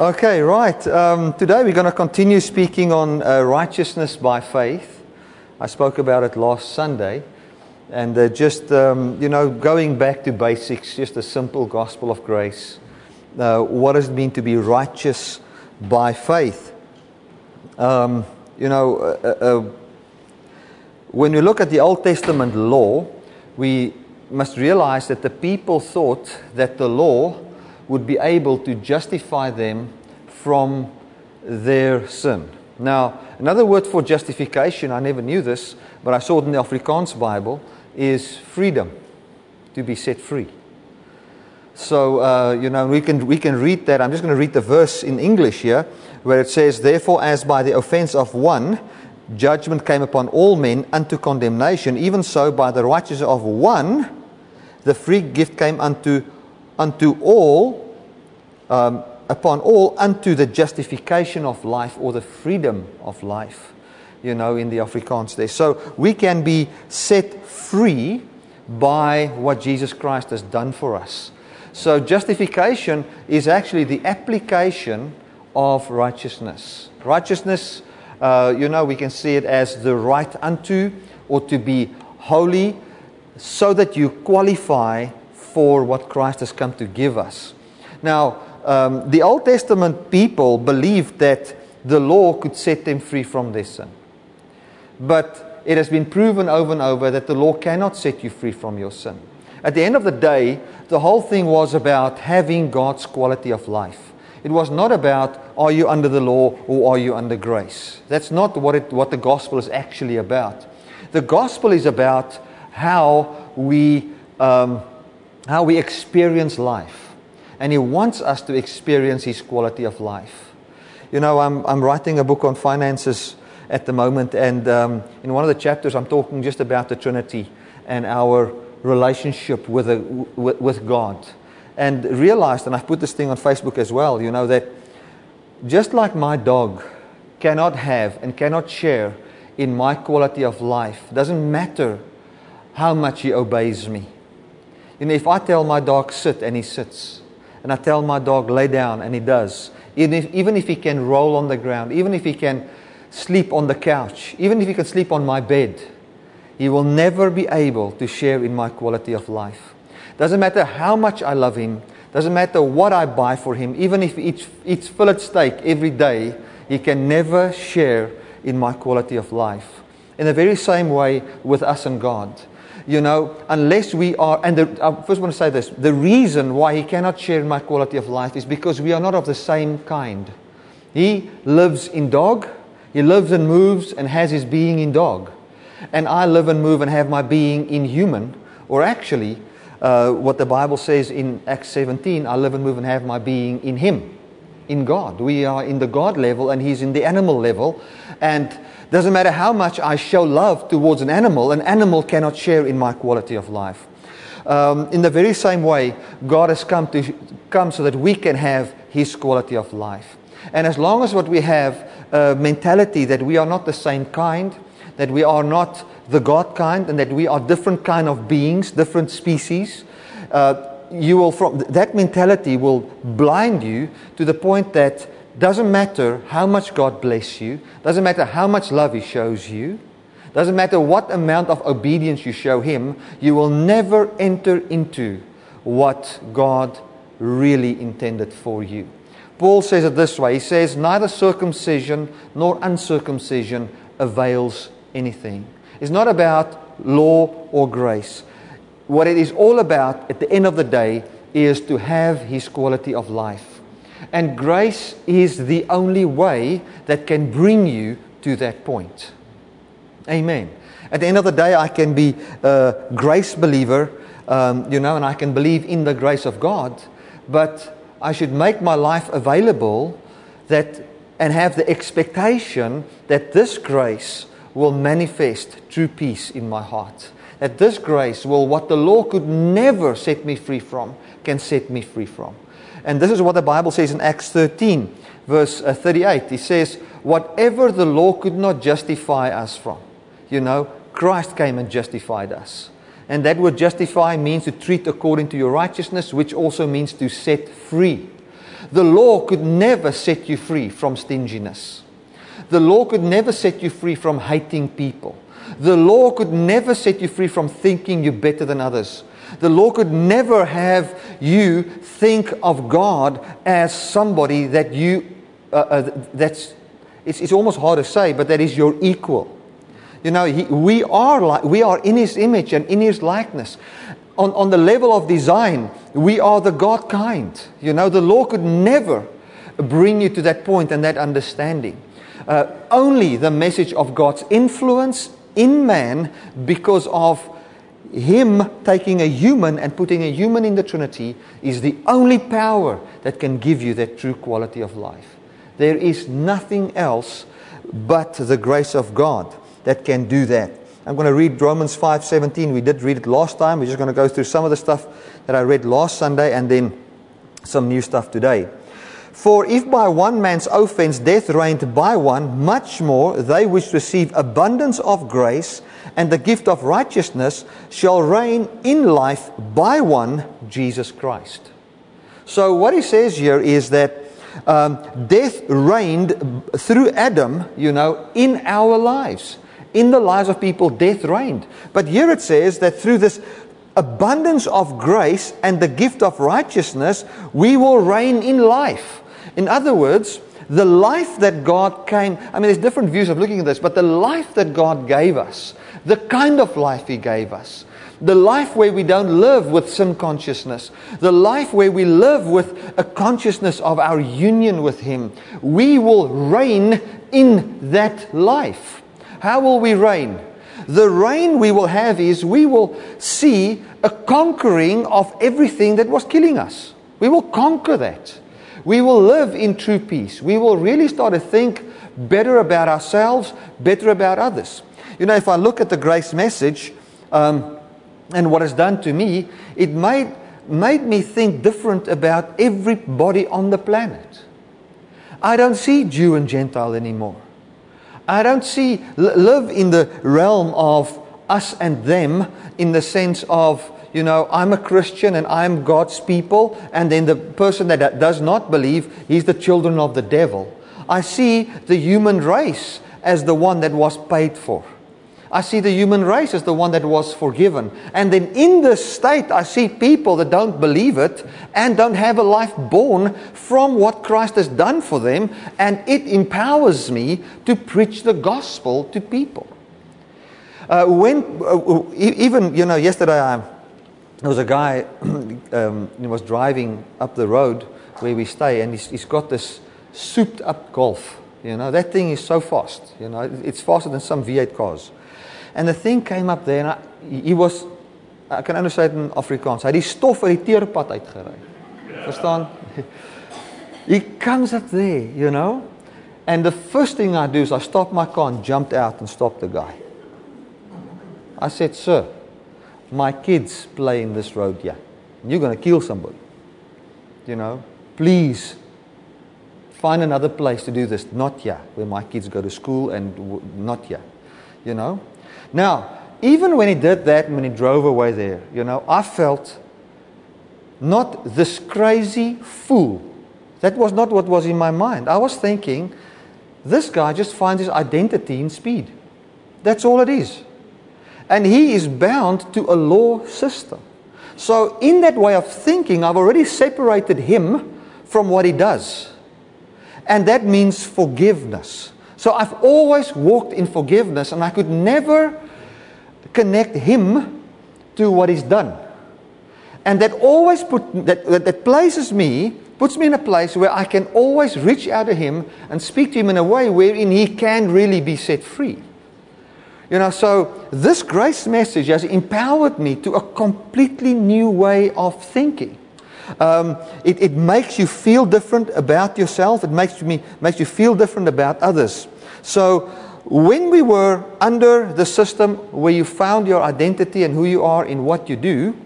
Okay, right. Um, today we're going to continue speaking on uh, righteousness by faith. I spoke about it last Sunday. And uh, just, um, you know, going back to basics, just a simple gospel of grace. Uh, what does it mean to be righteous by faith? Um, you know, uh, uh, uh, when we look at the Old Testament law, we must realize that the people thought that the law would be able to justify them from their sin. Now, another word for justification, I never knew this, but I saw it in the Afrikaans Bible, is freedom, to be set free. So, uh, you know, we can, we can read that. I'm just going to read the verse in English here, where it says, Therefore, as by the offense of one, judgment came upon all men unto condemnation, even so by the righteousness of one, the free gift came unto unto all, um, upon all, unto the justification of life or the freedom of life, you know, in the Afrikaans there. So we can be set free by what Jesus Christ has done for us. So justification is actually the application of righteousness. Righteousness, uh, you know, we can see it as the right unto or to be holy so that you qualify for what Christ has come to give us. Now, um, the Old Testament people believed that the law could set them free from their sin. But it has been proven over and over that the law cannot set you free from your sin. At the end of the day, the whole thing was about having God's quality of life. It was not about are you under the law or are you under grace. That's not what, it, what the gospel is actually about. The gospel is about how we um, how we experience life. And He wants us to experience His quality of life. You know, I'm, I'm writing a book on finances at the moment, and um, in one of the chapters, I'm talking just about the Trinity and our relationship with, a, with, with God. And realized, and I've put this thing on Facebook as well, you know, that just like my dog cannot have and cannot share in my quality of life, doesn't matter how much he obeys me. Know, if I tell my dog sit and he sits, and I tell my dog lay down and he does, even if, even if he can roll on the ground, even if he can sleep on the couch, even if he can sleep on my bed, he will never be able to share in my quality of life. Doesn't matter how much I love him, doesn't matter what I buy for him, even if he eats, eats fillet steak every day, he can never share in my quality of life. In the very same way with us and God you know, unless we are, and the, I first want to say this the reason why he cannot share my quality of life is because we are not of the same kind. He lives in dog, he lives and moves and has his being in dog. And I live and move and have my being in human, or actually, uh, what the Bible says in Acts 17 I live and move and have my being in him, in God. We are in the God level and he's in the animal level. And doesn't matter how much I show love towards an animal, an animal cannot share in my quality of life. Um, in the very same way, God has come to come so that we can have His quality of life. And as long as what we have a mentality that we are not the same kind, that we are not the God kind, and that we are different kind of beings, different species, uh, you will from that mentality will blind you to the point that doesn't matter how much God bless you, doesn't matter how much love He shows you, doesn't matter what amount of obedience you show Him, you will never enter into what God really intended for you. Paul says it this way He says, Neither circumcision nor uncircumcision avails anything. It's not about law or grace. What it is all about at the end of the day is to have His quality of life. And grace is the only way that can bring you to that point. Amen. At the end of the day, I can be a grace believer, um, you know, and I can believe in the grace of God, but I should make my life available that and have the expectation that this grace will manifest true peace in my heart. That this grace will, what the law could never set me free from, can set me free from. And this is what the Bible says in Acts 13, verse uh, 38. He says, Whatever the law could not justify us from, you know, Christ came and justified us. And that word justify means to treat according to your righteousness, which also means to set free. The law could never set you free from stinginess. The law could never set you free from hating people. The law could never set you free from thinking you're better than others. The law could never have you think of God as somebody that you, uh, uh, that's, it's, it's almost hard to say, but that is your equal. You know, he, we, are like, we are in His image and in His likeness. On, on the level of design, we are the God kind. You know, the law could never bring you to that point and that understanding. Uh, only the message of God's influence in man because of him taking a human and putting a human in the Trinity is the only power that can give you that true quality of life. There is nothing else but the grace of God that can do that. I'm going to read Romans 5:17. We did read it last time. We're just going to go through some of the stuff that I read last Sunday and then some new stuff today. For if by one man's offense death reigned by one, much more they which receive abundance of grace and the gift of righteousness shall reign in life by one, Jesus Christ. So, what he says here is that um, death reigned through Adam, you know, in our lives. In the lives of people, death reigned. But here it says that through this abundance of grace and the gift of righteousness, we will reign in life. In other words, the life that God came, I mean, there's different views of looking at this, but the life that God gave us, the kind of life He gave us, the life where we don't live with sin consciousness, the life where we live with a consciousness of our union with Him, we will reign in that life. How will we reign? The reign we will have is we will see a conquering of everything that was killing us. We will conquer that we will live in true peace. We will really start to think better about ourselves, better about others. You know, if I look at the grace message um, and what it's done to me, it made, made me think different about everybody on the planet. I don't see Jew and Gentile anymore. I don't see, live in the realm of us and them in the sense of you know, I'm a Christian and I'm God's people, and then the person that does not believe, he's the children of the devil. I see the human race as the one that was paid for. I see the human race as the one that was forgiven. And then in this state, I see people that don't believe it and don't have a life born from what Christ has done for them. And it empowers me to preach the gospel to people. Uh, when, uh, even, you know, yesterday I there was a guy um, he was driving up the road where we stay, and he's, he's got this souped up Golf. You know, that thing is so fast. You know, it's faster than some V8 cars. And the thing came up there, and I, he was, I can understand in Afrikaans, hy het die stof uit die teerpad uitgery. Verstaan? He comes up there, you know, and the first thing I do is I stop my car and jumped out and stopped the guy. I said, sir, my kids play in this road here. You're going to kill somebody. You know, please find another place to do this. Not here, where my kids go to school, and not here. You know? Now, even when he did that, when he drove away there, you know, I felt not this crazy fool. That was not what was in my mind. I was thinking, this guy just finds his identity in speed. That's all it is. And he is bound to a law system. So, in that way of thinking, I've already separated him from what he does. And that means forgiveness. So, I've always walked in forgiveness, and I could never connect him to what he's done. And that always put, that, that, that places me, puts me in a place where I can always reach out to him and speak to him in a way wherein he can really be set free. You know, so this grace message has empowered me to a completely new way of thinking. Um, it, it, makes you feel different about yourself. It makes, me, makes you feel different about others. So when we were under the system where you found your identity and who you are in what you do,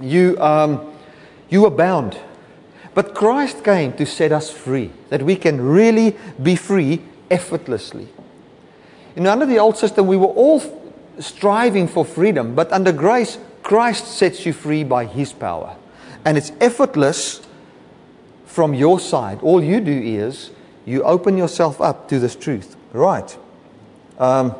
you, um, you were bound. But Christ came to set us free, that we can really be free effortlessly. You know, under the old system, we were all striving for freedom, but under grace, Christ sets you free by His power. And it's effortless from your side. All you do is you open yourself up to this truth. Right. Um,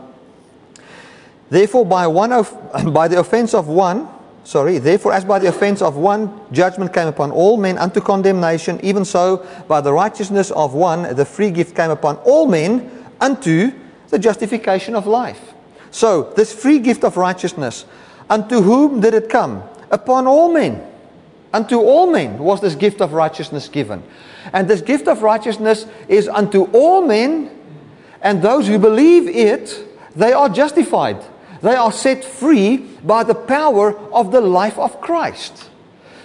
therefore, by, one of, by the offense of one, sorry, therefore, as by the offense of one, judgment came upon all men unto condemnation, even so, by the righteousness of one, the free gift came upon all men unto the justification of life. So, this free gift of righteousness, unto whom did it come? Upon all men. Unto all men was this gift of righteousness given. And this gift of righteousness is unto all men, and those who believe it, they are justified. They are set free by the power of the life of Christ.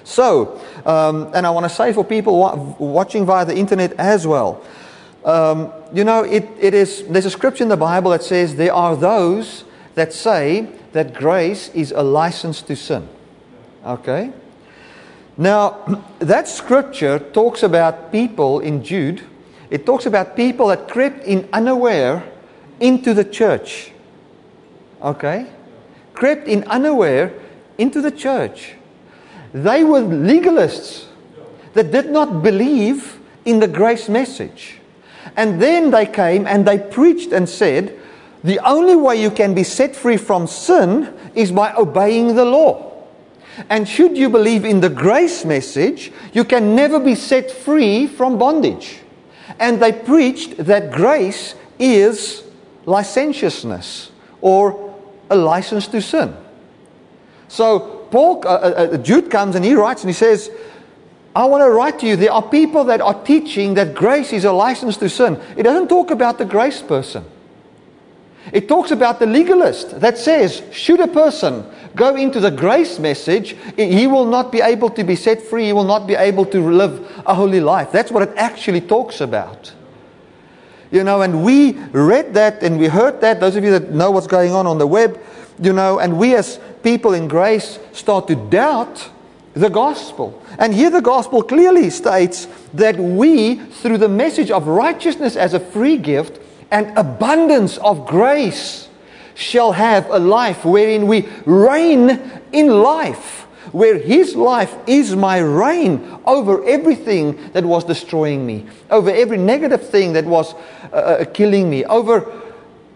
So, um, and I want to say for people watching via the internet as well, um, you know, it, it is, there's a scripture in the Bible that says there are those that say that grace is a license to sin. Okay? Now, that scripture talks about people in Jude, it talks about people that crept in unaware into the church. Okay? Crept in unaware into the church. They were legalists that did not believe in the grace message. And then they came and they preached and said, the only way you can be set free from sin is by obeying the law. And should you believe in the grace message, you can never be set free from bondage. And they preached that grace is licentiousness or a license to sin. So Paul, uh, uh, uh, Jude comes and he writes and he says, I want to write to you, there are people that are teaching that grace is a license to sin. It doesn't talk about the grace person. It talks about the legalist that says, should a person go into the grace message, he will not be able to be set free, he will not be able to live a holy life. That's what it actually talks about. You know, and we read that and we heard that, those of you that know what's going on on the web, you know, and we as people in grace start to doubt the gospel. And here the gospel clearly states that we, through the message of righteousness as a free gift and abundance of grace, shall have a life wherein we reign in life, where His life is my reign over everything that was destroying me, over every negative thing that was uh, uh killing me, over,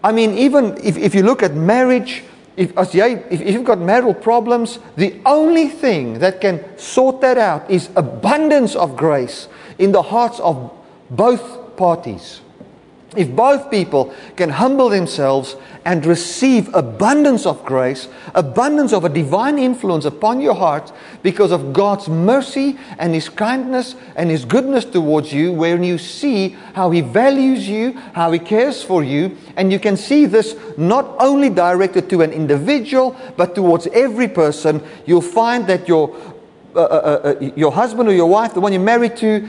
I mean, even if, if you look at marriage, if, if you've got marital problems, the only thing that can sort that out is abundance of grace in the hearts of both parties. If both people can humble themselves and receive abundance of grace, abundance of a divine influence upon your heart because of God's mercy and His kindness and His goodness towards you, where you see how He values you, how He cares for you, and you can see this not only directed to an individual, but towards every person, you'll find that your, uh, uh, uh, your husband or your wife, the one you're married to,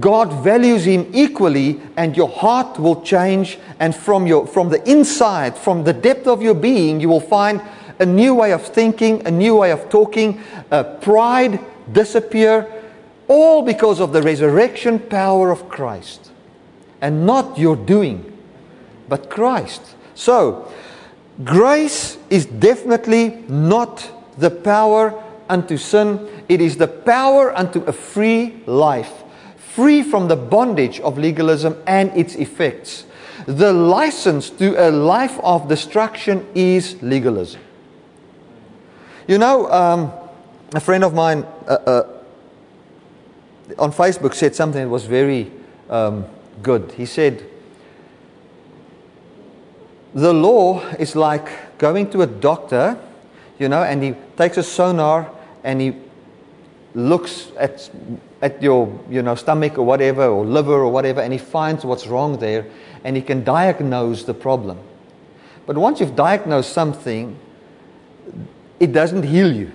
God values him equally, and your heart will change. And from, your, from the inside, from the depth of your being, you will find a new way of thinking, a new way of talking, uh, pride disappear, all because of the resurrection power of Christ. And not your doing, but Christ. So, grace is definitely not the power unto sin, it is the power unto a free life free from the bondage of legalism and its effects. The license to a life of destruction is legalism. You know, um, a friend of mine uh, uh, on Facebook said something that was very um, good. He said, The law is like going to a doctor, you know, and he takes a sonar and he looks at at your you know, stomach or whatever, or liver or whatever, and he finds what's wrong there, and he can diagnose the problem. But once you've diagnosed something, it doesn't heal you.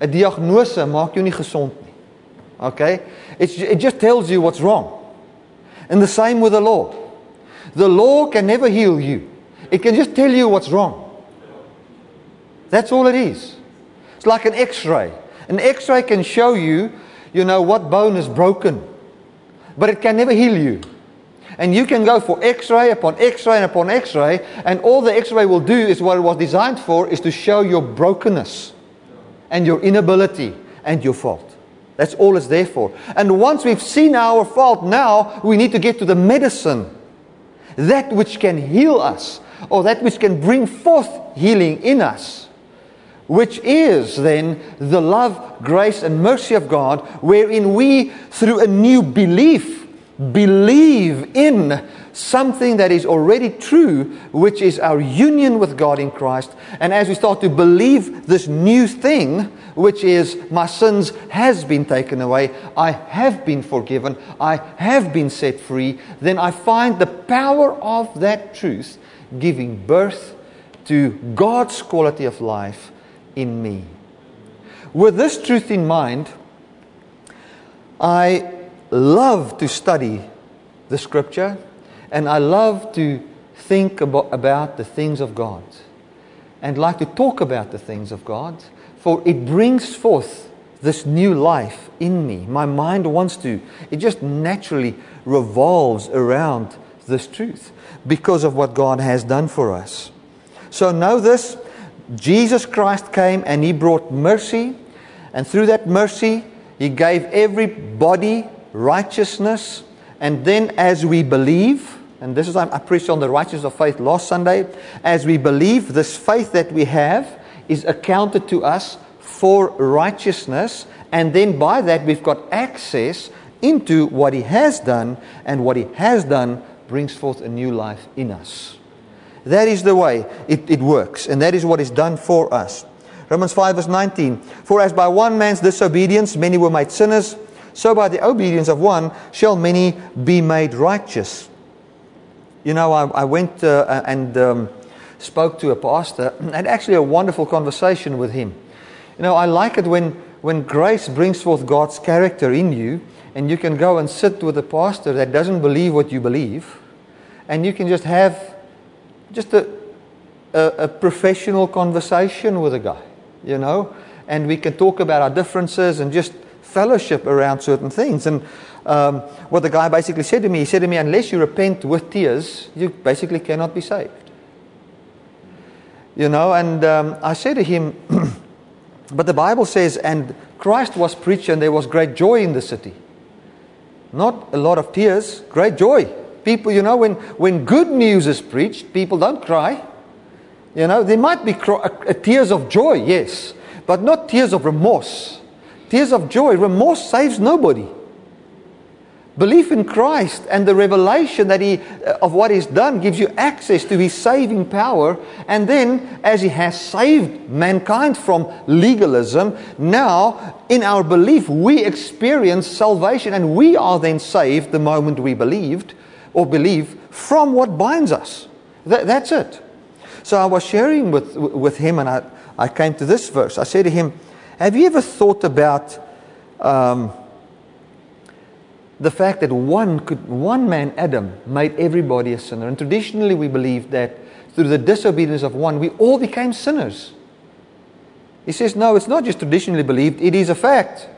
'n Diagnose maak gesond nie. Okay? It's, it just tells you what's wrong. And the same with the law. The law can never heal you. It can just tell you what's wrong. That's all it is. It's like an x-ray. An x-ray can show you you know what bone is broken. But it can never heal you. And you can go for x ray upon x ray and upon x ray, and all the x ray will do is what it was designed for is to show your brokenness and your inability and your fault. That's all it's there for. And once we've seen our fault, now we need to get to the medicine. That which can heal us, or that which can bring forth healing in us, which is then the love, grace, and mercy of God, wherein we, through a new belief, believe in something that is already true, which is our union with God in Christ. And as we start to believe this new thing, which is my sins has been taken away, I have been forgiven, I have been set free, then I find the power of that truth giving birth to God's quality of life in me. With this truth in mind, I love to study the scripture and I love to think about, about the things of God and like to talk about the things of God, for it brings forth this new life in me. My mind wants to. It just naturally revolves around this truth because of what God has done for us. So know this Jesus Christ came and He brought mercy, and through that mercy, He gave everybody righteousness. And then, as we believe, and this is, I preached on the righteousness of faith last Sunday. As we believe, this faith that we have is accounted to us for righteousness. And then by that, we've got access into what He has done. And what He has done brings forth a new life in us. That is the way it, it works. And that is what is done for us. Romans 5, verse 19. For as by one man's disobedience many were made sinners, so by the obedience of one shall many be made righteous. You know, I, I went uh, and um, spoke to a pastor and actually a wonderful conversation with him. You know, I like it when, when grace brings forth God's character in you and you can go and sit with a pastor that doesn't believe what you believe and you can just have just a, a, a professional conversation with a guy, you know, and we can talk about our differences and just fellowship around certain things. And um, what the guy basically said to me, he said to me, unless you repent with tears, you basically cannot be saved. You know, and um, I said to him, but the Bible says, and Christ was preached and there was great joy in the city. Not a lot of tears, great joy. People, you know, when, when good news is preached, people don't cry. You know, there might be cry, tears of joy, yes, but not tears of remorse. Tears of joy. Remorse saves nobody. Belief in Christ and the revelation that he, uh, of what He's done gives you access to His saving power. And then, as He has saved mankind from legalism, now in our belief we experience salvation and we are then saved the moment we believed or believe from what binds us. That, that's it. So I was sharing with, with him and I, I came to this verse. I said to him, Have you ever thought about. Um, the fact that one, could, one man, Adam, made everybody a sinner. And traditionally, we believe that through the disobedience of one, we all became sinners. He says, no, it's not just traditionally believed, it is a fact.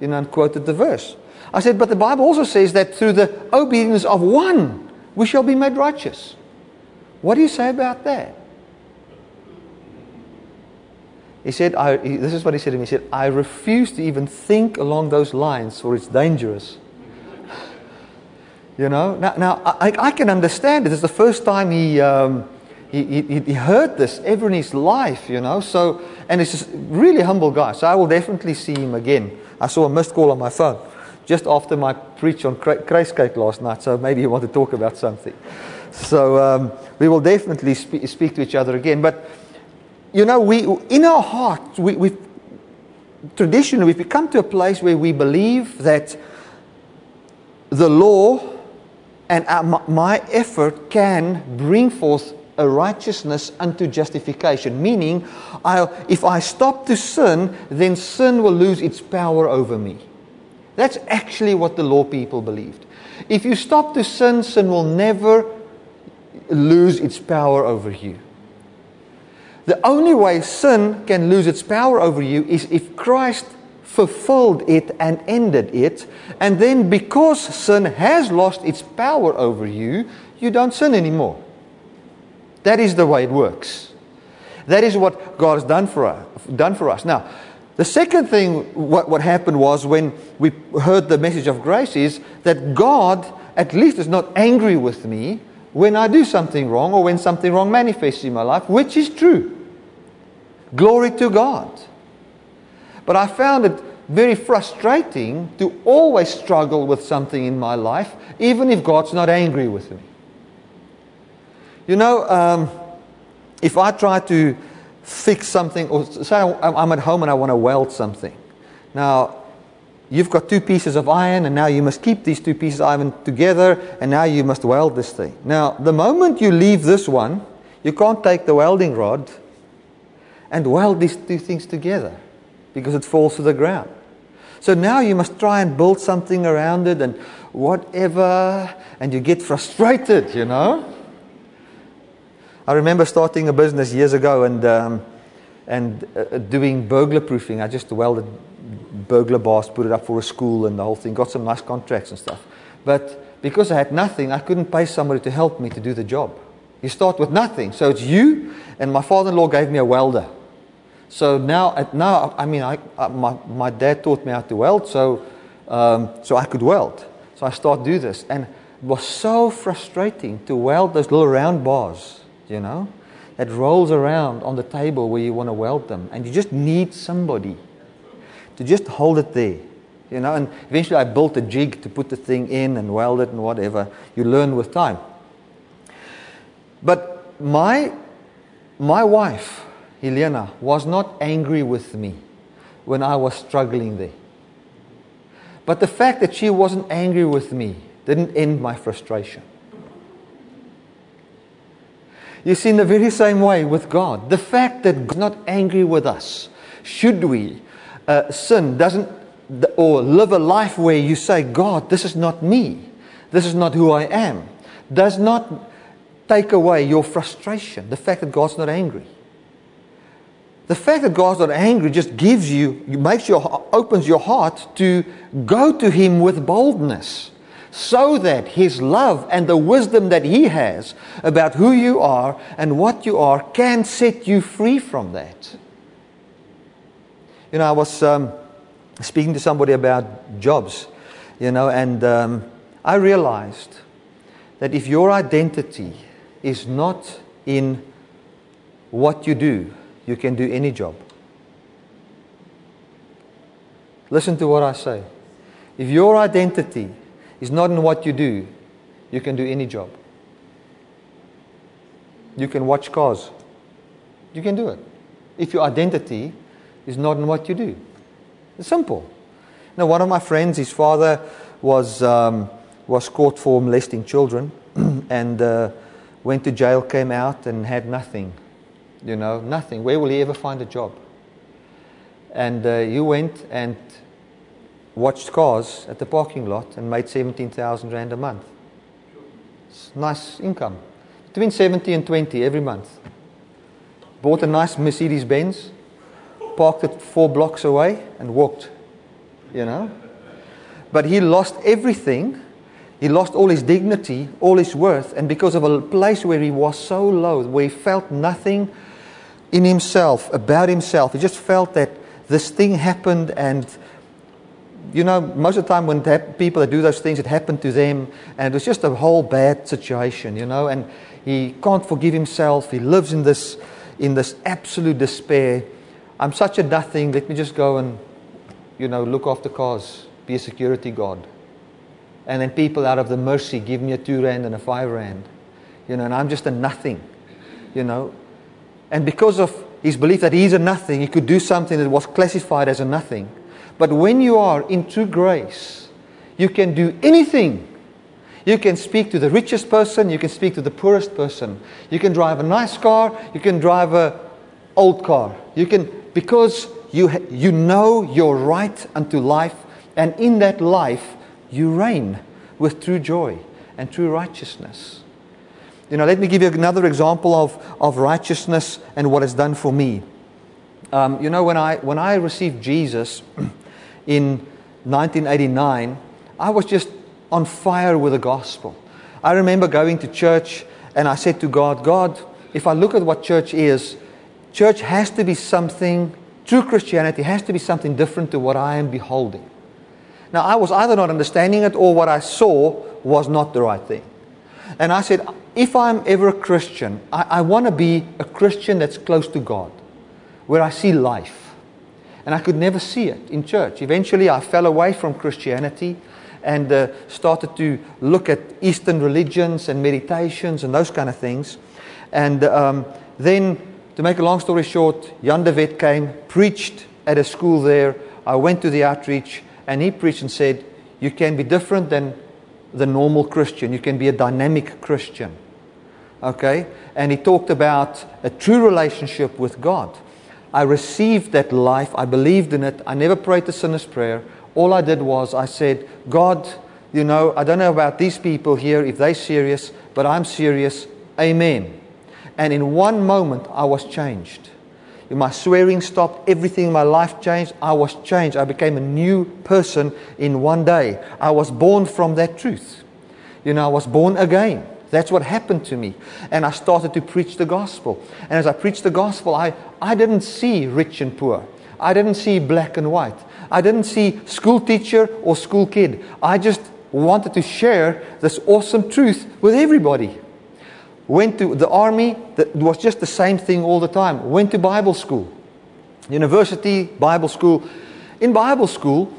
And quoted the verse. I said, but the Bible also says that through the obedience of one, we shall be made righteous. What do you say about that? He said, I, this is what he said to me. He said, I refuse to even think along those lines, for it's dangerous. You know, now, now I, I can understand it. It's the first time he, um, he, he, he, heard this ever in his life, you know. So, and he's a really humble guy. So I will definitely see him again. I saw a missed call on my phone just after my preach on Christ Cake last night. So maybe you want to talk about something. So um, we will definitely spe- speak to each other again. But, you know, we, in our hearts, we, we've, traditionally, we've come to a place where we believe that the law and my effort can bring forth a righteousness unto justification. Meaning, I'll, if I stop to sin, then sin will lose its power over me. That's actually what the law people believed. If you stop to sin, sin will never lose its power over you. The only way sin can lose its power over you is if Christ fulfilled it and ended it. And then, because sin has lost its power over you, you don't sin anymore. That is the way it works. That is what God has done for us. Done for us. Now, The second thing, what, what happened was when we heard the message of grace, is that God at least is not angry with me when I do something wrong or when something wrong manifests in my life, which is true. Glory to God. But I found it very frustrating to always struggle with something in my life, even if God's not angry with me. You know, um, if I try to fix something, or say I'm at home and I want to weld something. Now, you've got two pieces of iron, and now you must keep these two pieces of iron together, and now you must weld this thing. Now, the moment you leave this one, you can't take the welding rod and weld these two things together because it falls to the ground. So now you must try and build something around it and whatever, and you get frustrated, you know. I remember starting a business years ago and, um, and uh, doing burglar proofing. I just welded burglar bars, put it up for a school and the whole thing, got some nice contracts and stuff. But because I had nothing, I couldn't pay somebody to help me to do the job. You start with nothing. So it's you, and my father in law gave me a welder. So now, now I mean, I, my, my dad taught me how to weld, so, um, so I could weld. So I started to do this. And it was so frustrating to weld those little round bars, you know, that rolls around on the table where you want to weld them. And you just need somebody to just hold it there. You know, and eventually I built a jig to put the thing in and weld it and whatever. You learn with time. But my, my wife, Helena was not angry with me when I was struggling there. But the fact that she wasn't angry with me didn't end my frustration. You see, in the very same way with God, the fact that God's not angry with us, should we uh, sin, doesn't, or live a life where you say, God, this is not me, this is not who I am, does not take away your frustration, the fact that God's not angry. The fact that God's not angry just gives you, makes your, opens your heart to go to Him with boldness so that His love and the wisdom that He has about who you are and what you are can set you free from that. You know, I was um, speaking to somebody about jobs, you know, and um, I realized that if your identity is not in what you do, you can do any job. Listen to what I say. If your identity is not in what you do, you can do any job. You can watch cars. You can do it. If your identity is not in what you do. It's simple. Now, one of my friends, his father was, um, was caught for molesting children and uh, went to jail, came out, and had nothing. You know, nothing. Where will he ever find a job? And uh, you went and watched cars at the parking lot and made 17,000 Rand a month. It's nice income. Between 70 and 20 every month. Bought a nice Mercedes Benz, parked it four blocks away, and walked. You know? But he lost everything he lost all his dignity, all his worth, and because of a place where he was so low, where he felt nothing in himself, about himself, he just felt that this thing happened and you know, most of the time when people that do those things, it happened to them, and it was just a whole bad situation, you know, and he can't forgive himself. He lives in this, in this absolute despair. I'm such a nothing. Let me just go and, you know, look after cars, be a security guard. And then people out of the mercy give me a two rand and a five rand. You know, and I'm just a nothing. You know. And because of his belief that he's a nothing, he could do something that was classified as a nothing. But when you are in true grace, you can do anything. You can speak to the richest person, you can speak to the poorest person. You can drive a nice car, you can drive a old car. You can because you you know your right unto life and in that life you reign with true joy and true righteousness. You know, let me give you another example of, of righteousness and what it's done for me. Um, you know, when I, when I received Jesus in 1989, I was just on fire with the gospel. I remember going to church and I said to God, God, if I look at what church is, church has to be something True Christianity has to be something different to what I am beholding. Now, I was either not understanding it or what I saw was not the right thing. And I said, if I'm ever a Christian, I, I want to be a Christian that's close to God, where I see life. And I could never see it in church. Eventually, I fell away from Christianity and uh, started to look at Eastern religions and meditations and those kind of things. And um, then, to make a long story short, Jan de Wet came, preached at a school there. I went to the outreach, and he preached and said, You can be different than the normal Christian. You can be a dynamic Christian. Okay? And he talked about a true relationship with God. I received that life. I believed in it. I never prayed the sinner's prayer. All I did was I said, God, you know, I don't know about these people here, if they're serious, but I'm serious. Amen. And in one moment, I was changed. My swearing stopped. Everything in my life changed. I was changed. I became a new person in one day. I was born from that truth. You know, I was born again. That's what happened to me. And I started to preach the gospel. And as I preached the gospel, I, I didn't see rich and poor. I didn't see black and white. I didn't see school teacher or school kid. I just wanted to share this awesome truth with everybody. Went to the army, that was just the same thing all the time. Went to Bible school, university, Bible school. In Bible school,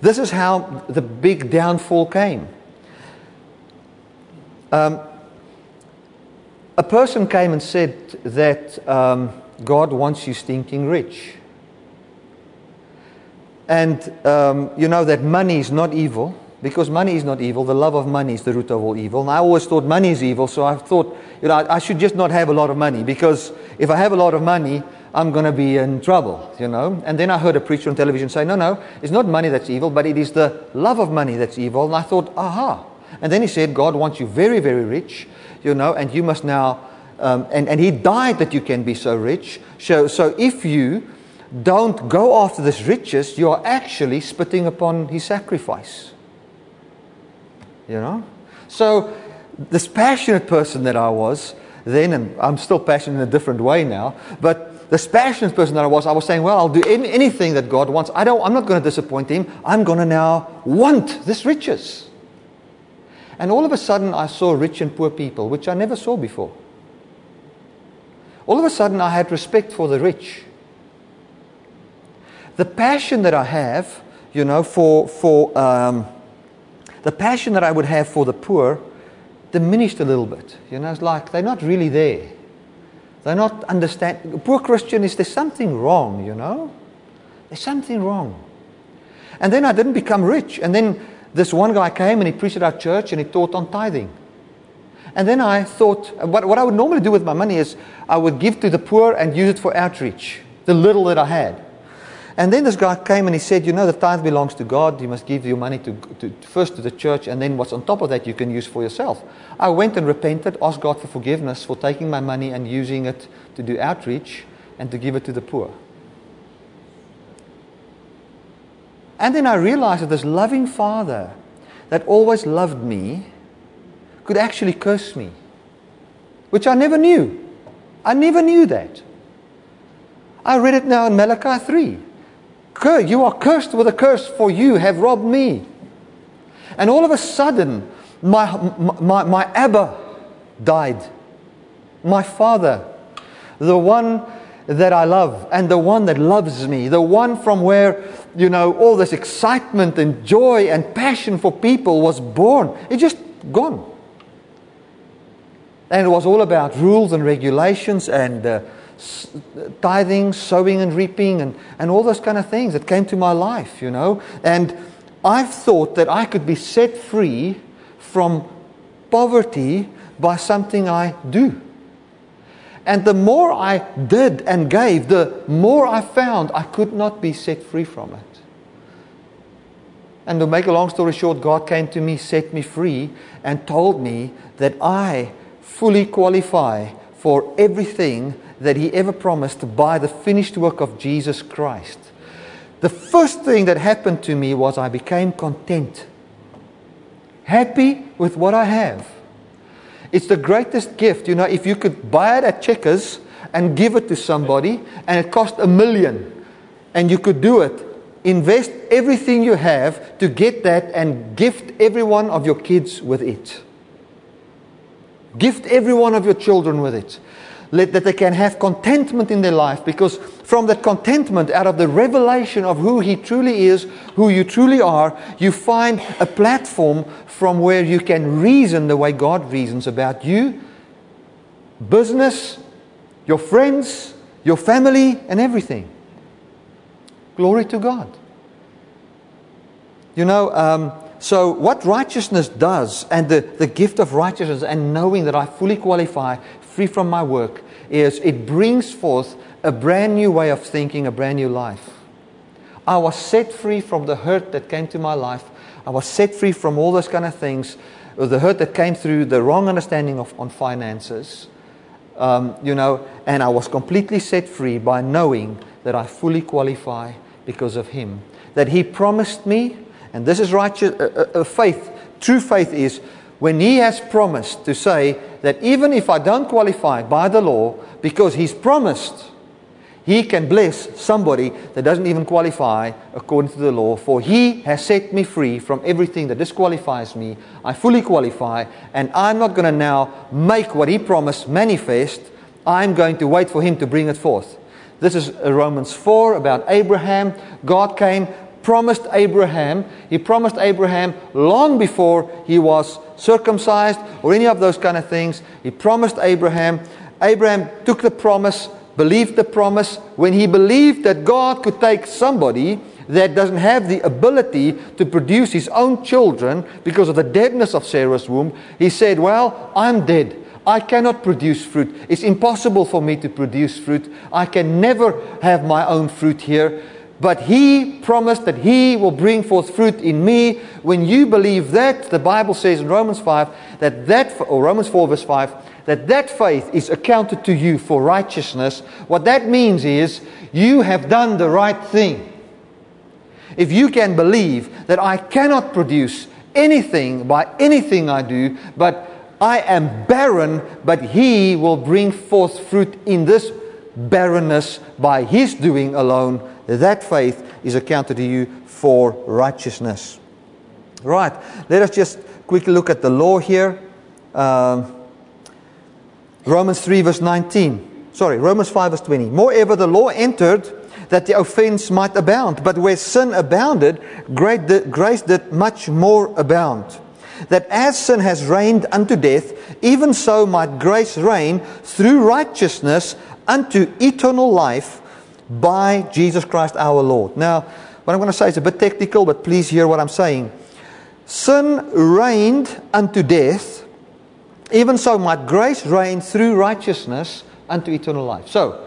this is how the big downfall came. Um, a person came and said that um, God wants you stinking rich. And um, you know that money is not evil because money is not evil. The love of money is the root of all evil. And I always thought money is evil, so I thought you know, I, I should just not have a lot of money because if I have a lot of money, I'm going to be in trouble, you know. And then I heard a preacher on television say, no, no, it's not money that's evil, but it is the love of money that's evil. And I thought, aha. And then he said, God wants you very, very rich you know, and you must now, um, and, and he died that you can be so rich. So, so if you don't go after this riches, you are actually spitting upon his sacrifice. You know? So, this passionate person that I was then, and I'm still passionate in a different way now, but this passionate person that I was, I was saying, well, I'll do any, anything that God wants. I don't, I'm not going to disappoint him. I'm going to now want this riches. And all of a sudden, I saw rich and poor people, which I never saw before. All of a sudden, I had respect for the rich. The passion that I have, you know, for, for um, the passion that I would have for the poor diminished a little bit. You know, it's like they're not really there. They're not understand. Poor Christian is there's something wrong, you know? There's something wrong. And then I didn't become rich. And then this one guy came and he preached at our church and he taught on tithing. And then I thought, what, what I would normally do with my money is I would give to the poor and use it for outreach, the little that I had. And then this guy came and he said, You know, the tithe belongs to God. You must give your money to, to, first to the church, and then what's on top of that you can use for yourself. I went and repented, asked God for forgiveness for taking my money and using it to do outreach and to give it to the poor. And then I realized that this loving father that always loved me could actually curse me, which I never knew. I never knew that. I read it now in Malachi 3. You are cursed with a curse, for you have robbed me. And all of a sudden, my, my, my Abba died. My father, the one that I love and the one that loves me, the one from where, you know, all this excitement and joy and passion for people was born. It's just gone. And it was all about rules and regulations and uh, tithing, sowing and reaping and, and all those kind of things that came to my life, you know. And I've thought that I could be set free from poverty by something I do. And the more I did and gave, the more I found I could not be set free from it. And to make a long story short, God came to me, set me free, and told me that I fully qualify for everything that He ever promised by the finished work of Jesus Christ. The first thing that happened to me was I became content, happy with what I have. It's the greatest gift. You know, if you could buy it at Checkers and give it to somebody and it cost a million, and you could do it, invest everything you have to get that and gift every one of your kids with it. Gift every one of your children with it. Let, that they can have contentment in their life because from that contentment, out of the revelation of who He truly is, who you truly are, you find a platform from where you can reason the way God reasons about you, business, your friends, your family, and everything. Glory to God. You know, um, so what righteousness does, and the, the gift of righteousness, and knowing that I fully qualify, free from my work, is it brings forth a brand new way of thinking, a brand new life. I was set free from the hurt that came to my life. I was set free from all those kind of things, the hurt that came through the wrong understanding of on finances. Um, you know, and I was completely set free by knowing that I fully qualify because of Him. That He promised me, and this is righteous uh, uh, faith. True faith is when He has promised to say that even if I don't qualify by the law, because He's promised he can bless somebody that doesn't even qualify according to the law, for He has set me free from everything that disqualifies me. I fully qualify, and I'm not going to now make what He promised manifest. I'm going to wait for Him to bring it forth. This is Romans 4 about Abraham. God came, promised Abraham. He promised Abraham long before he was circumcised or any of those kind of things. He promised Abraham. Abraham took the promise believed the promise, when he believed that God could take somebody that doesn't have the ability to produce his own children because of the deadness of Sarah's womb, he said, Well, I'm dead. I cannot produce fruit. It's impossible for me to produce fruit. I can never have my own fruit here. But he promised that he will bring forth fruit in me. When you believe that, the Bible says in Romans 5 that that, or Romans 4 verse 5, that that faith is accounted to you for righteousness, what that means is you have done the right thing. If you can believe that I cannot produce anything by anything I do, but I am barren, but He will bring forth fruit in this barrenness by His doing alone, that faith is accounted to you for righteousness. Right, let us just quickly look at the law here. Um, Romans 3, verse 19. Sorry, Romans 5, verse 20. Moreover, the law entered that the offense might abound. But where sin abounded, grace did much more abound. That as sin has reigned unto death, even so might grace reign through righteousness unto eternal life by Jesus Christ our Lord. Now, what I'm going to say is a bit technical, but please hear what I'm saying. Sin reigned unto death even so might grace reign through righteousness unto eternal life. So,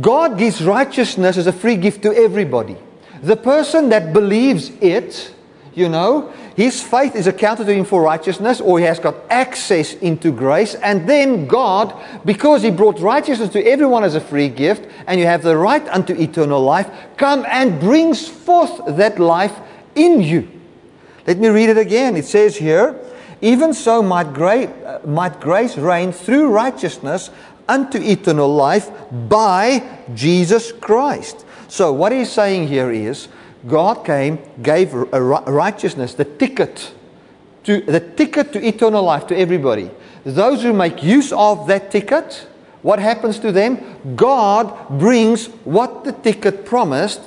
God gives righteousness as a free gift to everybody. The person that believes it, you know, his faith is accounted to him for righteousness, or he has got access into grace. And then God, because he brought righteousness to everyone as a free gift, and you have the right unto eternal life, come and brings forth that life in you. Let me read it again. It says here, even so might grace, uh, might grace reign through righteousness unto eternal life by Jesus Christ. So, what he's saying here is God came, gave righteousness, the ticket to the ticket to eternal life to everybody. Those who make use of that ticket, what happens to them? God brings what the ticket promised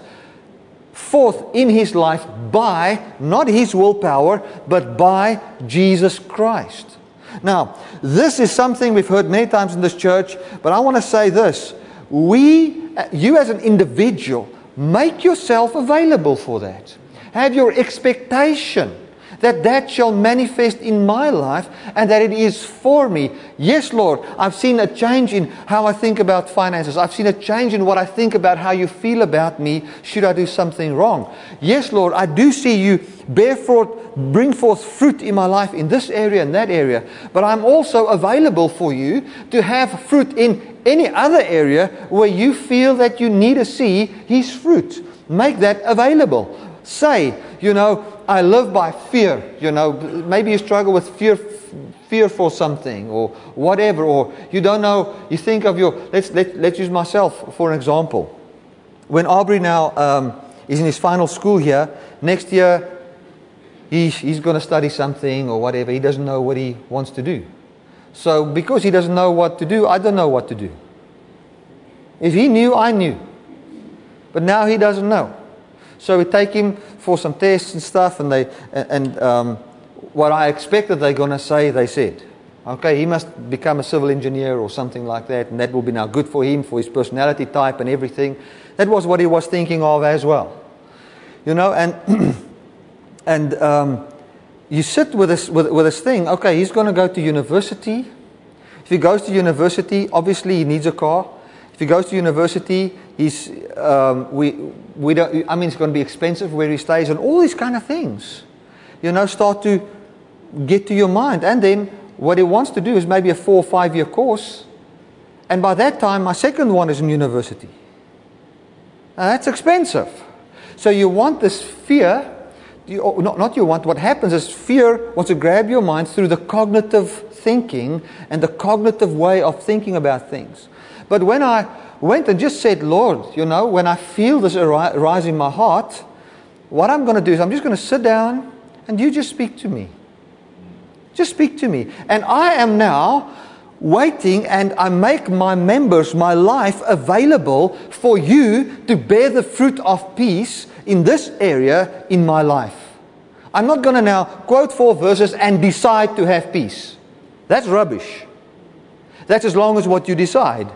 forth in his life by not his willpower, but by Jesus Christ. Now, this is something we've heard many times in this church, but I want to say this. We, uh, you as an individual, make yourself available for that. Have your expectation that that shall manifest in my life and that it is for me. Yes, Lord, I've seen a change in how I think about finances. I've seen a change in what I think about how you feel about me should I do something wrong. Yes, Lord, I do see you bear forth, bring forth fruit in my life in this area and that area. But I'm also available for you to have fruit in any other area where you feel that you need to see His fruit. Make that available. Say, you know, I live by fear. You know, maybe you struggle with fear, fear for something or whatever, or you don't know, you think of your, let's, let, let's use myself for an example. when Aubrey now um, is in his final school here, next year he, he's going to study something or whatever. He doesn't know what he wants to do. So, because he doesn't know what to do, I don't know what to do. If he knew, I knew. But now he doesn't know. So we take him for some tests and stuff, and, they, and um, what I expected they're going to say, they said. Okay, he must become a civil engineer or something like that, and that will be now good for him, for his personality type and everything. That was what he was thinking of as well. You know, and, and um, you sit with this, with, with this thing, okay, he's going to go to university. If he goes to university, obviously he needs a car. If he goes to university, he's, um, we, we don't, I mean, it's going to be expensive where he stays and all these kind of things. You know, start to get to your mind. And then what he wants to do is maybe a four or five year course. And by that time, my second one is in university. Now, that's expensive. So you want this fear you, oh, not, not you want, what happens is fear wants to grab your mind through the cognitive thinking and the cognitive way of thinking about things. But when I went and just said, Lord, you know, when I feel this arise in my heart, what I'm going to do is I'm just going to sit down and you just speak to me. Just speak to me. And I am now waiting and I make my members, my life available for you to bear the fruit of peace in this area in my life. I'm not going to now quote four verses and decide to have peace. That's rubbish. That's as long as what you decide.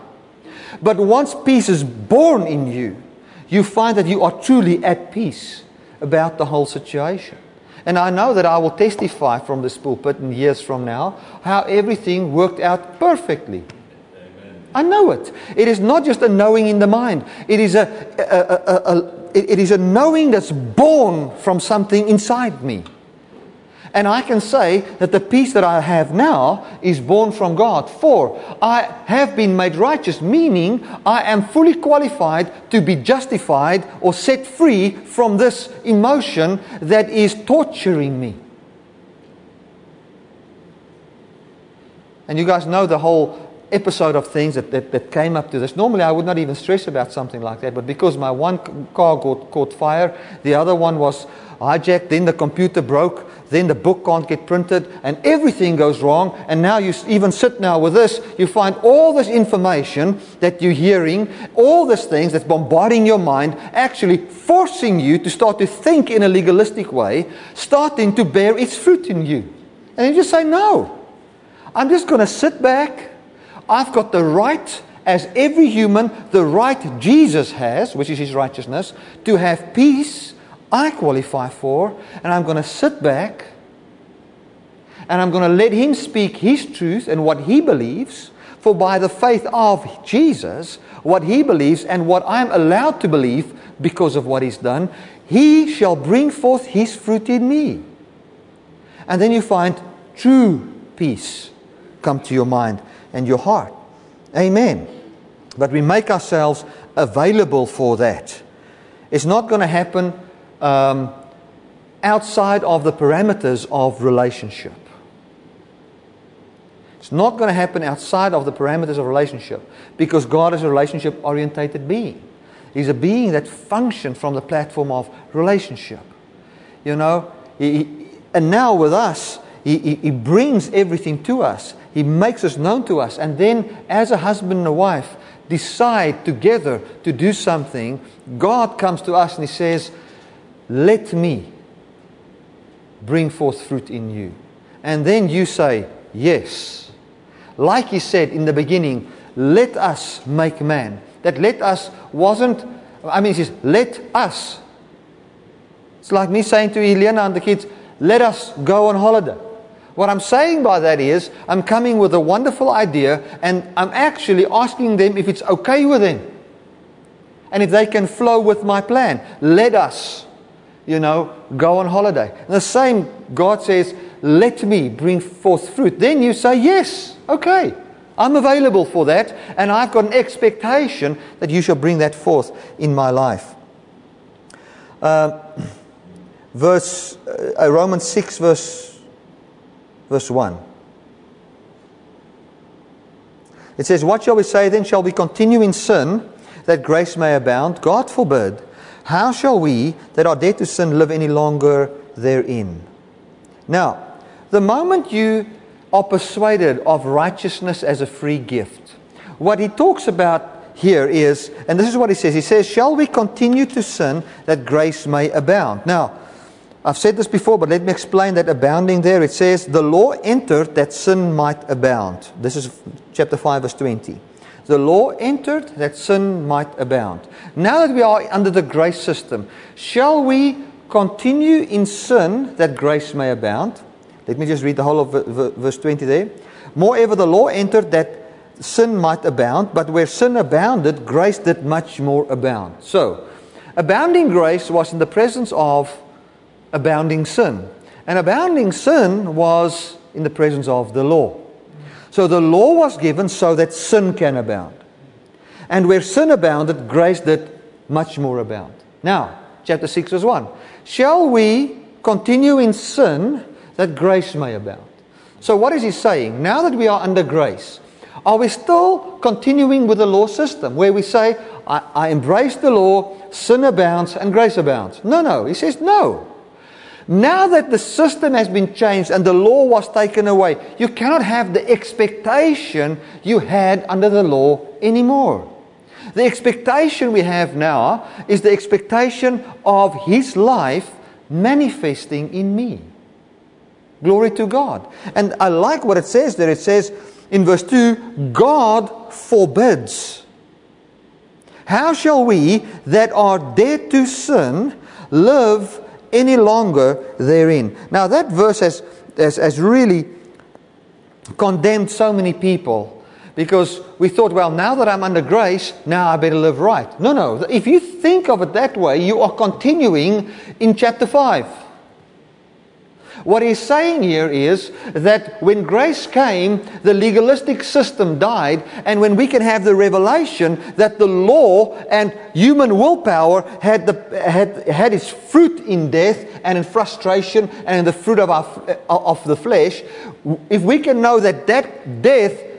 But once peace is born in you, you find that you are truly at peace about the whole situation. And I know that I will testify from this pulpit in years from now how everything worked out perfectly. I know it. It is not just a knowing in the mind. It is a, a, a, a it is a knowing that's born from something inside me. And I can say that the peace that I have now is born from God. For I have been made righteous, meaning I am fully qualified to be justified or set free from this emotion that is torturing me. And you guys know the whole episode of things that, that, that, came up to this. Normally, I would not even stress about something like that, but because my one car got, caught fire, the other one was hijacked, then the computer broke, then the book can't get printed, and everything goes wrong. And now you even sit now with this, you find all this information that you're hearing, all these things that's bombarding your mind, actually forcing you to start to think in a legalistic way, starting to bear its fruit in you. And you just say, No. I'm just going to sit back I've got the right, as every human, the right Jesus has, which is his righteousness, to have peace I qualify for, and I'm going to sit back and I'm going to let him speak his truth and what he believes. For by the faith of Jesus, what he believes and what I'm allowed to believe because of what he's done, he shall bring forth his fruit in me. And then you find true peace come to your mind and your heart. Amen. But we make ourselves available for that. It's not going to happen um, outside of the parameters of relationship. It's not going to happen outside of the parameters of relationship because God is a relationship orientated being. He's a being that functions from the platform of relationship. You know, he, and now with us, he, he, he brings everything to us. He makes us known to us. And then, as a husband and a wife decide together to do something, God comes to us and He says, Let me bring forth fruit in you. And then you say, Yes. Like He said in the beginning, let us make man. That let us wasn't, I mean, He says, Let us. It's like me saying to Elena and the kids, Let us go on holiday. What I'm saying by that is, I'm coming with a wonderful idea and I'm actually asking them if it's okay with them. And if they can flow with my plan. Let us, you know, go on holiday. And the same, God says, let me bring forth fruit. Then you say, yes, okay. I'm available for that, and I've got an expectation that you shall bring that forth in my life. Uh, verse uh, Romans 6, verse verse 1. It says, What shall we say then? Shall we continue in sin that grace may abound? God forbid. How shall we that are dead to sin live any longer therein? Now, the moment you are persuaded of righteousness as a free gift, what he talks about here is, and this is what he says. He says, Shall we continue to sin that grace may abound? Now, I've said this before, but let me explain that abounding there. It says, The law entered that sin might abound. This is chapter 5, verse 20. The law entered that sin might abound. Now that we are under the grace system, shall we continue in sin that grace may abound? Let me just read the whole of verse 20 there. Moreover, the law entered that sin might abound, but where sin abounded, grace did much more abound. So, abounding grace was in the presence of abounding sin. And abounding sin was in the presence of the law. So the law was given so that sin can abound. And where sin abounded, grace did much more abound. Now, chapter 6, verse 1. Shall we continue in sin that grace may abound? So, what is he saying? Now that we are under grace, are we still continuing with the law system where we say, I, I embrace the law, sin abounds, and grace abounds? No, no. He says, no. Now that the system has been changed and the law was taken away, you cannot have the expectation you had under the law anymore. The expectation we have now is the expectation of His life manifesting in me. Glory to God. And I like what it says there. It says, in verse 2 God forbids. How shall we that are dead to sin live any longer therein? Now, that verse has, has, has really condemned so many people because we thought, well, now that I'm under grace, now I better live right. No, no. If you think of it that way, you are continuing in chapter 5. What he's saying here is that when grace came, the legalistic system died, and when we can have the revelation that the law and human willpower had, the, had, had its fruit in death and in frustration and in the fruit of, our, of the flesh, if we can know that that death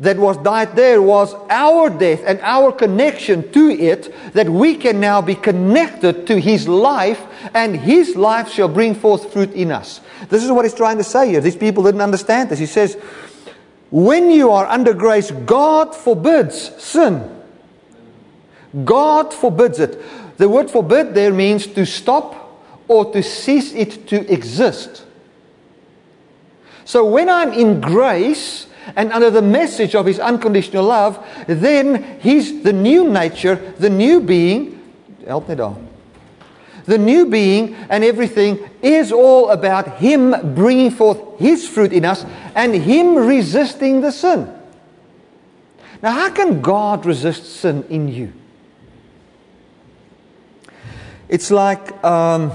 that was died there was our death and our connection to it, that we can now be connected to His life, and His life shall bring forth fruit in us. This is what He's trying to say here. These people didn't understand this. He says, when you are under grace, God forbids sin. God forbids it. The word forbid there means to stop or to cease it to exist. So when I'm in grace, and under the message of his unconditional love, then he's the new nature, the new being. Help me down. The new being and everything is all about him bringing forth his fruit in us and him resisting the sin. Now, how can God resist sin in you? It's like, um,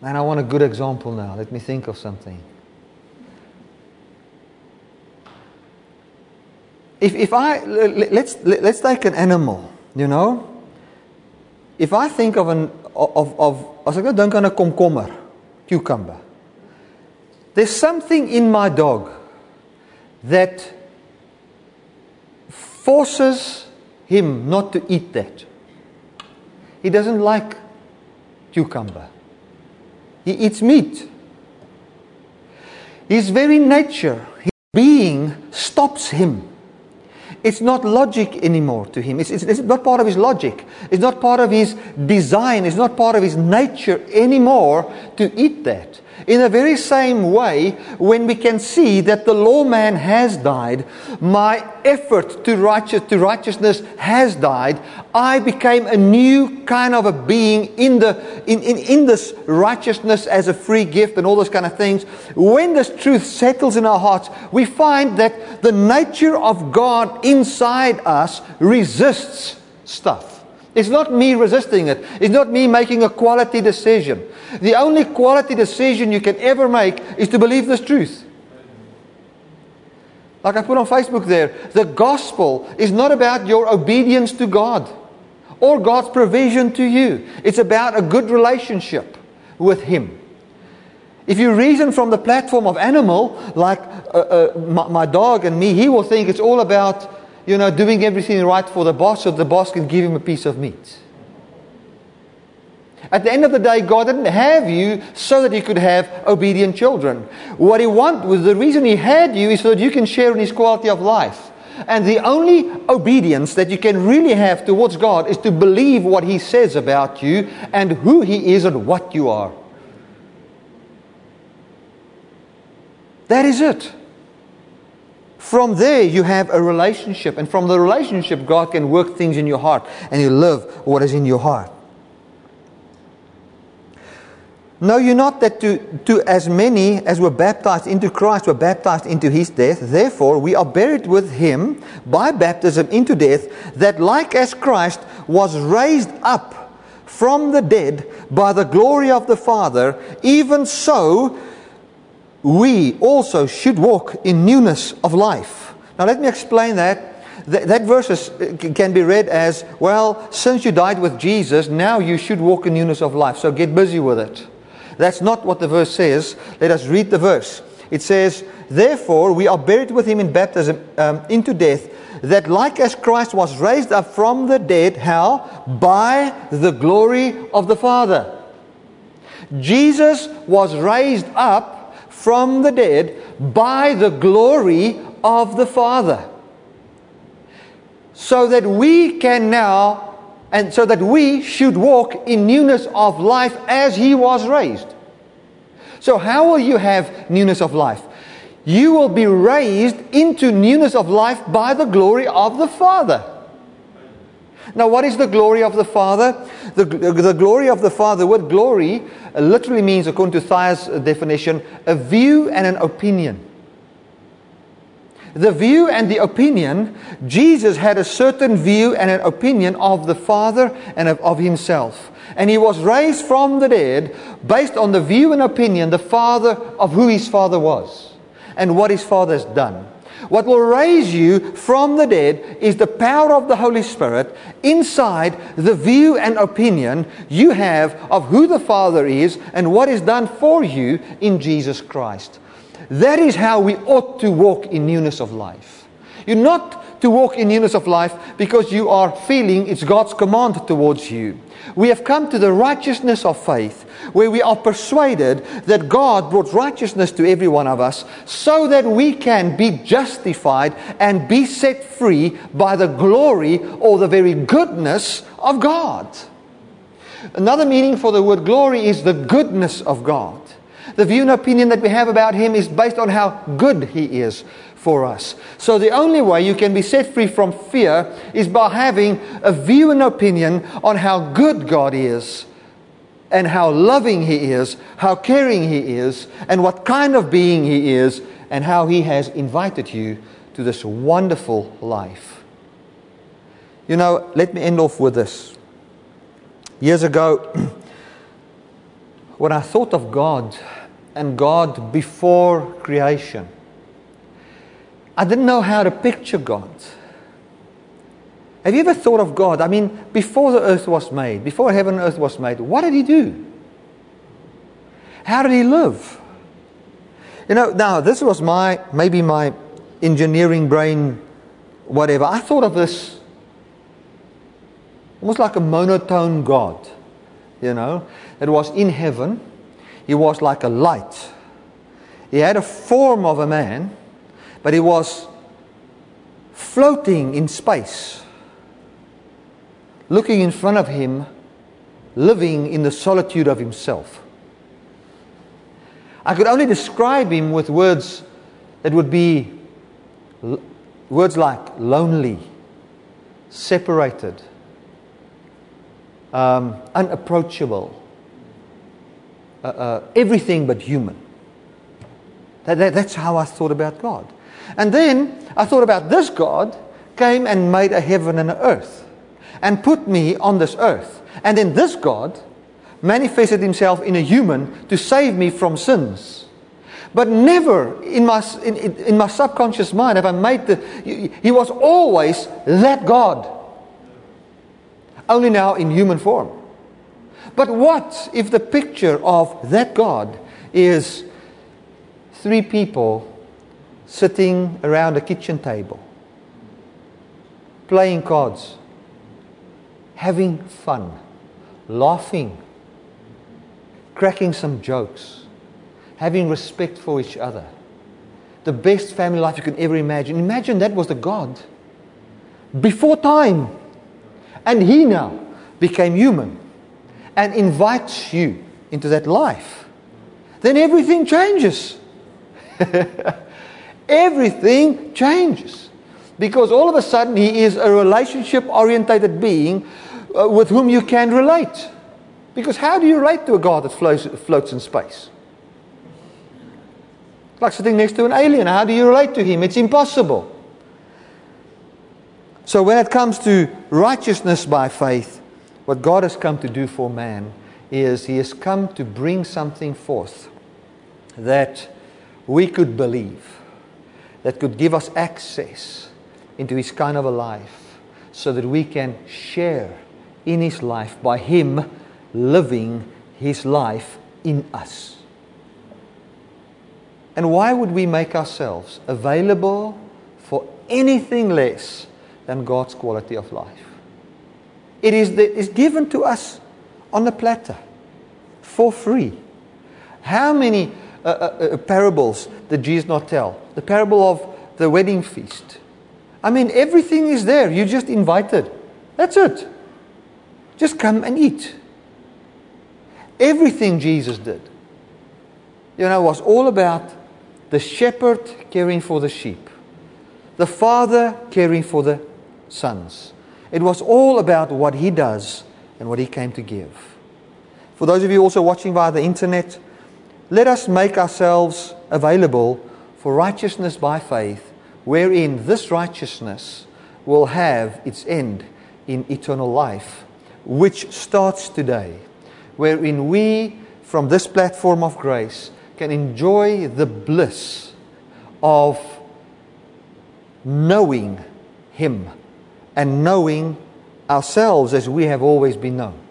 man, I want a good example now. Let me think of something. If, if I, let's, let's take an animal, you know. If I think of an, of, of, as ek nou dink aan 'n komkommer, cucumber. There's something in my dog that forces him not to eat that. He doesn't like cucumber. He eats meat. His very nature, his being stops him it's not logic anymore to him. It's, it's, it's, not part of his logic. It's not part of his design. It's not part of his nature anymore to eat that. In the very same way, when we can see that the lawman has died, my effort to, righteous, to righteousness has died, I became a new kind of a being in, the, in, in, in this righteousness as a free gift and all those kind of things. When this truth settles in our hearts, we find that the nature of God inside us resists stuff. It's not me resisting it. It's not me making a quality decision. The only quality decision you can ever make is to believe this truth. Like I put on Facebook there, the gospel is not about your obedience to God or God's provision to you. It's about a good relationship with Him. If you reason from the platform of animal, like uh, uh, my, my dog and me, he will think it's all about you know, doing everything right for the boss so the boss can give him a piece of meat. At the end of the day, God didn't have you so that He could have obedient children. What He wanted was the reason He had you is so that you can share in His quality of life. And the only obedience that you can really have towards God is to believe what He says about you and who He is and what you are. That is it. From there, you have a relationship. And from the relationship, God can work things in your heart and you live what is in your heart. Know you not that to, to as many as were baptized into Christ were baptized into his death? Therefore, we are buried with him by baptism into death, that like as Christ was raised up from the dead by the glory of the Father, even so we also should walk in newness of life. Now, let me explain that. That, that verse is, can be read as well, since you died with Jesus, now you should walk in newness of life. So get busy with it. That's not what the verse says. Let us read the verse. It says, Therefore, we are buried with him in baptism um, into death, that like as Christ was raised up from the dead, how? By the glory of the Father. Jesus was raised up from the dead by the glory of the Father. So that we can now and so that we should walk in newness of life as he was raised. So, how will you have newness of life? You will be raised into newness of life by the glory of the Father. Now, what is the glory of the Father? The, the glory of the Father, the word glory literally means, according to Thayer's uh, definition, a view and an opinion the view and the opinion, Jesus had a certain view and an opinion of the Father and of, of himself. And he was raised from the dead based on the view and opinion the Father of who his Father was and what his Father has done. What will raise you from the dead is the power of the Holy Spirit inside the view and opinion you have of who the Father is and what is done for you in Jesus Christ. That is how we ought to walk in newness of life. You're not to walk in newness of life because you are feeling it's God's command towards you. We have come to the righteousness of faith where we are persuaded that God brought righteousness to every one of us so that we can be justified and be set free by the glory or the very goodness of God. Another meaning for the word glory is the goodness of God. The view and opinion that we have about Him is based on how good He is for us. So the only way you can be set free from fear is by having a view and opinion on how good God is and how loving He is, how caring He is, and what kind of being He is, and how He has invited you to this wonderful life. You know, let me end off with this. Years ago, when I thought of God, and God before creation. I didn't know how to picture God. Have you ever thought of God? I mean, before the earth was made, before heaven and earth was made, what did He do? How did He live? You know, now this was my, maybe my engineering brain, whatever. I thought of this almost like a monotone God, you know, that was in heaven he was like a light. He had a form of a man, but he was floating in space, looking in front of him, living in the solitude of himself. I could only describe him with words that would be words like lonely, separated, um, unapproachable uh, uh, everything but human. That, that, that's how I thought about God. And then I thought about this God came and made a heaven and an earth and put me on this earth. And then this God manifested himself in a human to save me from sins. But never in my, in, in my subconscious mind have I made the. He was always that God. Only now in human form. But what if the picture of that God is three people sitting around a kitchen table? playing cards, having fun, laughing, cracking some jokes, having respect for each other. The best family life you can ever imagine. Imagine that was the God before time. And He now became human and invites you into that life. Then everything changes. everything changes. Because all of a sudden, He is a relationship orientated being uh, with whom you can relate. Because how do you relate to a God that floats, floats in space? Like sitting next to an alien. How do you relate to him? It's impossible. So, when it comes to righteousness by faith, what God has come to do for man is He has come to bring something forth that we could believe, that could give us access into His kind of a life, so that we can share in His life by Him living His life in us. And why would we make ourselves available for anything less than God's quality of life? It is, the, is given to us on a platter for free. How many uh, uh, uh, parables that Jesus not tell? The parable of the wedding feast. I mean, everything is there. You just invited. That's it. Just come and eat. Everything Jesus did, you know, was all about the shepherd caring for the sheep, the father caring for the sons. It was all about what he does and what he came to give. For those of you also watching via the internet, let us make ourselves available for righteousness by faith, wherein this righteousness will have its end in eternal life, which starts today, wherein we, from this platform of grace, can enjoy the bliss of knowing Him and knowing ourselves as we have always been known.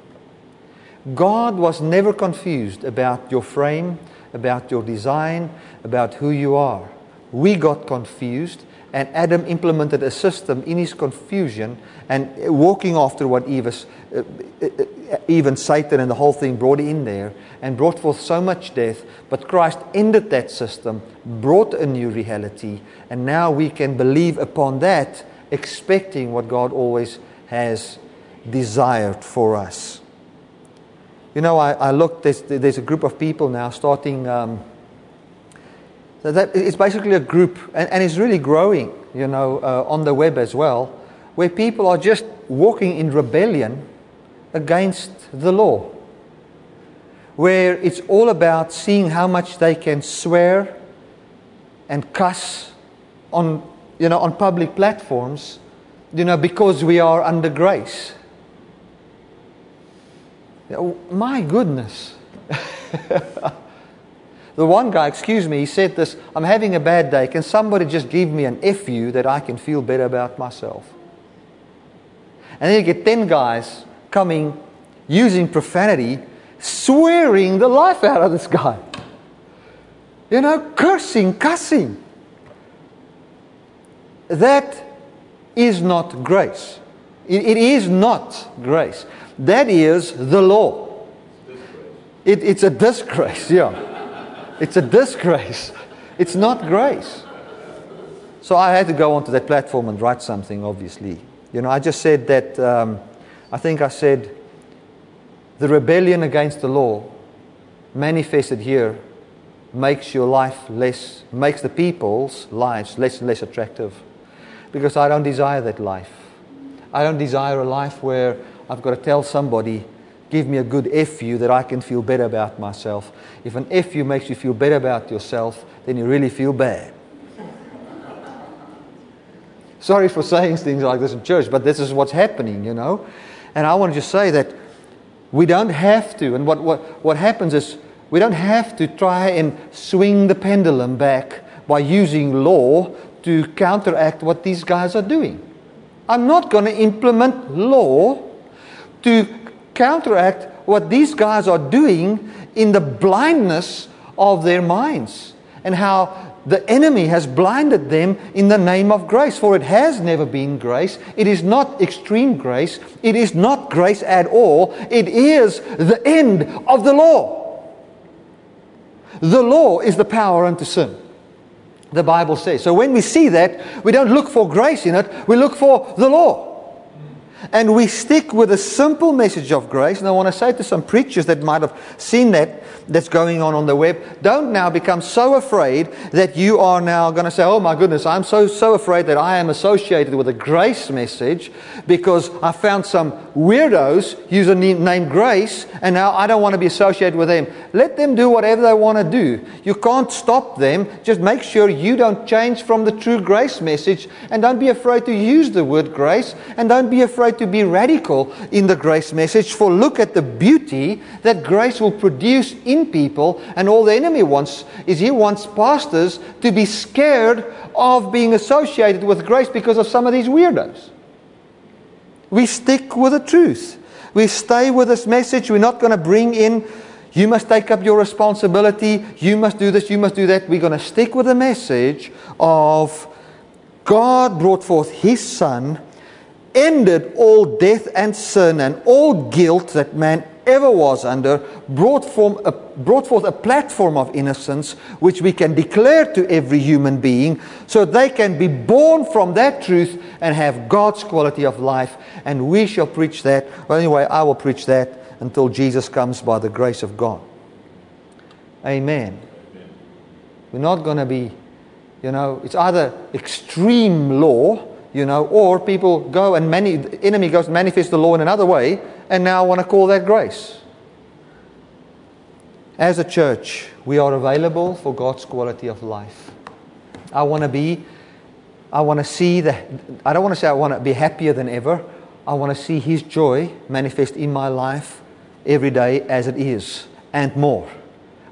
God was never confused about your frame, about your design, about who you are. We got confused, and Adam implemented a system in his confusion and walking after what Eve, uh, uh, even Satan and the whole thing brought in there and brought forth so much death. But Christ ended that system, brought a new reality, and now we can believe upon that, expecting what God always has desired for us. You know, I, I looked, there's, there's, a group of people now starting. Um, so that, it's basically a group, and, and it's really growing, you know, uh, on the web as well, where people are just walking in rebellion against the law. Where it's all about seeing how much they can swear and cuss on, you know, on public platforms, you know, because we are under grace. Oh, my goodness. The one guy, excuse me, he said this I'm having a bad day. Can somebody just give me an FU that I can feel better about myself? And then you get 10 guys coming using profanity, swearing the life out of this guy. You know, cursing, cussing. That is not grace. it, it is not grace. That is the law. It, it's a disgrace, yeah. It's a disgrace. It's not grace. So I had to go onto that platform and write something, obviously. You know, I just said that, um, I think I said, the rebellion against the law manifested here makes your life less, makes the people's lives less and less attractive. Because I don't desire that life. I don't desire a life where I've got to tell somebody give me a good FU that I can feel better about myself. If an FU makes you feel better about yourself, then you really feel bad. Sorry for saying things like this in church, but this is what's happening, you know. And I want to just say that we don't have to, and what, what, what happens is we don't have to try and swing the pendulum back by using law to counteract what these guys are doing. I'm not going to implement law to counteract what these guys are doing in the blindness of their minds and how the enemy has blinded them in the name of grace. For it has never been grace. It is not extreme grace. It is not grace at all. It is the end of the law. The law is the power unto sin. The Bible says. So when we see that, we don't look for grace in it, we look for the law. And we stick with a simple message of grace. And I want to say to some preachers that might have seen that that's going on on the web, don't now become so afraid that you are now going to say, oh my goodness, I'm so, so afraid that I am associated with a grace message because I found some weirdos use a name grace and now I don't want to be associated with them. Let them do whatever they want to do. You can't stop them. Just make sure you don't change from the true grace message and don't be afraid to use the word grace and don't be afraid to be radical in the grace message, for look at the beauty that grace will produce in people. And all the enemy wants is he wants pastors to be scared of being associated with grace because of some of these weirdos. We stick with the truth. We stay with this message. We're not going to bring in, you must take up your responsibility, you must do this, you must do that. We're going to stick with the message of God brought forth His Son ended all death and sin and all guilt that man ever was under, brought, a, brought, forth a platform of innocence which we can declare to every human being so they can be born from that truth and have God's quality of life. And we shall preach that. Well, anyway, I will preach that until Jesus comes by the grace of God. Amen. We're not going to be, you know, it's either extreme law you know, or people go and many, enemy goes and manifests the law in another way and now I want to call that grace. As a church, we are available for God's quality of life. I want to be, I want to see that, I don't want to say I want to be happier than ever. I want to see His joy manifest in my life every day as it is and more.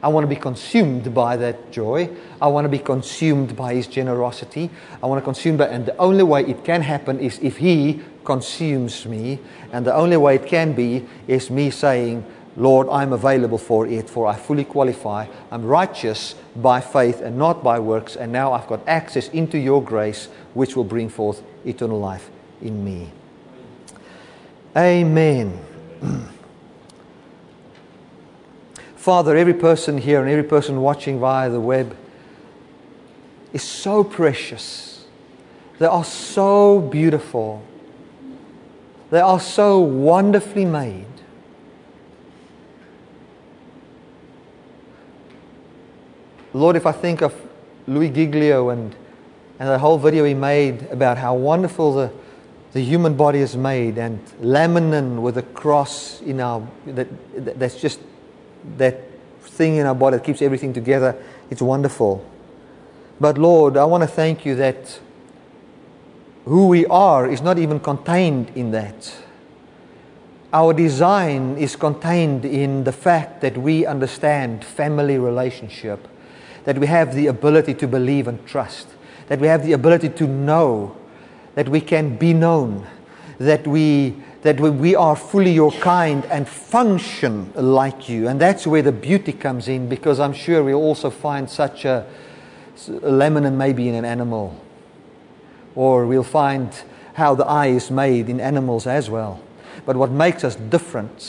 I want to be consumed by that joy. I want to be consumed by His generosity. I want to consume by, and the only way it can happen is if He consumes me. And the only way it can be is me saying, Lord, I'm available for it, for I fully qualify. I'm righteous by faith and not by works, and now I've got access into your grace, which will bring forth eternal life in me. Amen. Father, every person here and every person watching via the web is so precious. They are so beautiful. They are so wonderfully made. Lord, if I think of Louis Giglio and, and the whole video he made about how wonderful the, the human body is made, and laminin with a cross in our, that, that's just that thing in our body that keeps everything together. It's wonderful. But Lord, I want to thank you that who we are is not even contained in that. Our design is contained in the fact that we understand family relationship, that we have the ability to believe and trust, that we have the ability to know, that we can be known, that we that we are fully your kind and function like you. And that's where the beauty comes in because I'm sure we'll also find such a, a lemon maybe in an animal. Or we'll find how the eye is made in animals as well. But what makes us different,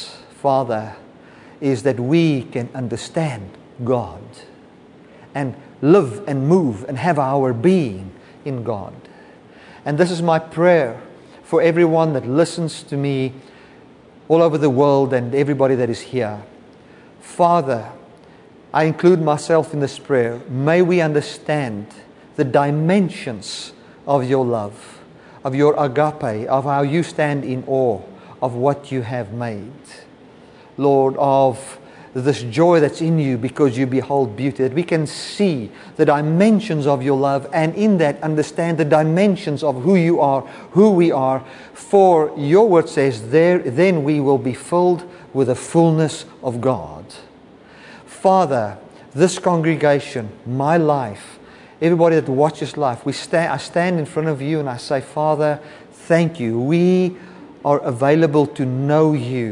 Father, is that we can understand God and live and move and have our being in God. And this is my prayer for everyone that listens to me all over the world and everybody that is here. Father, I include myself in this prayer. May we understand the dimensions of your love, of your agape, of how you stand in awe of what you have made. Lord, of this joy that's in you because you behold beauty, that we can see the dimensions of your love and in that understand the dimensions of who you are, who we are. For your word says, there, then we will be filled with the fullness of God. Father, this congregation, my life, everybody that watches life, we stand, I stand in front of you and I say, Father, thank you. We are available to know you